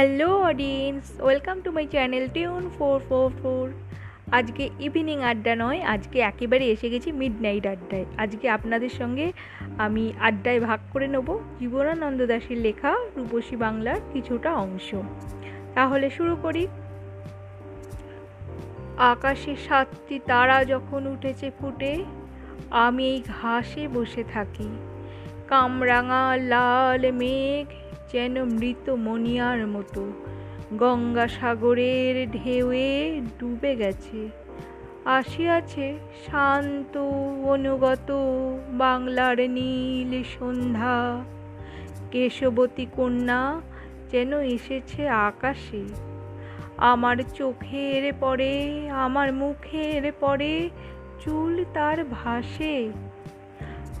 Hello audience welcome to my channel tune four four four আজকে evening আড্ডা নয়, আজকে একেবারে এসে গেছি মিড নাইট আড্ডায়। আজকে আপনাদের সঙ্গে আমি আড্ডায় ভাগ করে নেব জীবনানন্দ দাসের লেখা রূপসী বাংলার কিছুটা অংশ। তাহলে শুরু করি। আকাশে সাতটি তারা যখন উঠেছে ফুটে, আমি এই ঘাসে বসে থাকি। কামরাঙা, লাল, মেঘ যেন মৃত মনিয়ার মতো। গঙ্গা সাগরের ঢেউয়ে ডুবে গেছে। আসিয়াছে শান্ত অনুগত বাংলার নীল সন্ধ্যা। কেশবতী কন্যা যেন এসেছে আকাশে। আমার চোখের পরে, আমার মুখের পরে চুল তার ভাসে।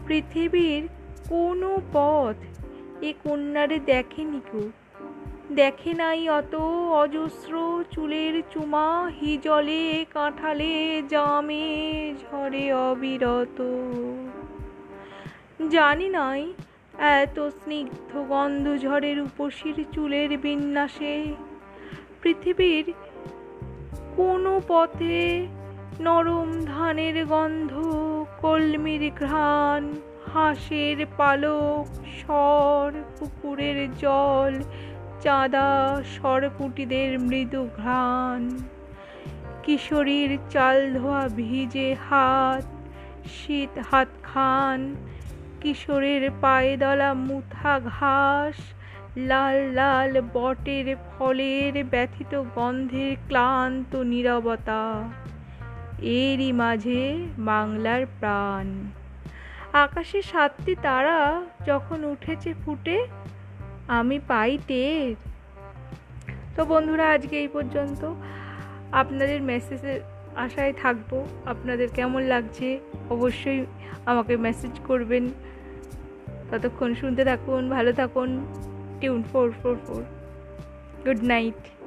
পৃথিবীর কোনো পথ এ কন্যারে দেখেনি কেউ? দেখে নাই অত অজস্র চুলের চুমা, হিজলে কাঁঠালে জামে ঝরে অবিরত। জানি নাই এত স্নিগ্ধ গন্ধ ঝড়ে রূপসীর চুলের বিন্যাসে। পৃথিবীর কোনো পথে নরম ধানের গন্ধ কলমির ঘ্রাণ। হাঁসের পালক স্বর পুকুরের জল, চাঁদা সরপুটিদের মৃদু ঘ্রাণ। কিশোরীর চাল ধোয়া ভিজে হাত, শীত হাত খান। কিশোরের পায়ে দলা মুথা ঘাস, লাল লাল বটের ফলের ব্যথিত গন্ধের ক্লান্ত নীরবতা। এরই মাঝে বাংলার প্রাণ। আকাশে সাতটি তারা যখন উঠেছে ফুটে, আমি পাই টের। তো বন্ধুরা, আজকে এই পর্যন্ত। আপনাদের মেসেজের আশায় থাকব। আপনাদের কেমন লাগছে অবশ্যই আমাকে মেসেজ করবেন। ততক্ষণ শুনতে থাকুন, ভালো থাকুন। Tune four four four good night